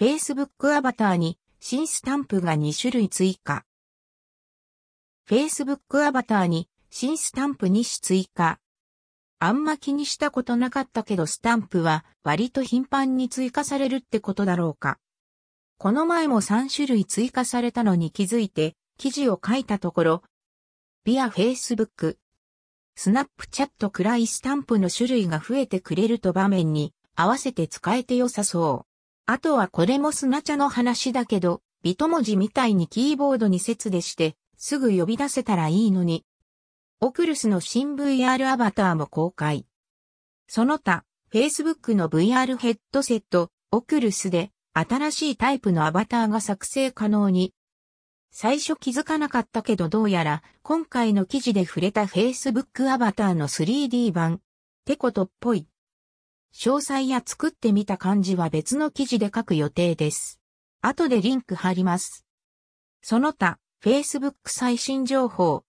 Facebook アバターに新スタンプが2種類追加。Facebook アバターに新スタンプ2種追加。あんま気にしたことなかったけどスタンプは割と頻繁に追加されるってことだろうか。この前も3種類追加されたのに気づいて記事を書いたところ、ビア Facebook、スナップチャットくらいスタンプの種類が増えてくれると場面に合わせて使えて良さそう。あとはこれもスナチャの話だけど、ビト文字みたいにキーボードに接でして、すぐ呼び出せたらいいのに。オクルスの新 VR アバターも公開。その他、Facebook の VR ヘッドセット、オクルスで新しいタイプのアバターが作成可能に。最初気づかなかったけどどうやら今回の記事で触れた Facebook アバターの 3D 版てことっぽい。詳細や作ってみた感じは別の記事で書く予定です。後でリンク貼ります。その他、Facebook 最新情報、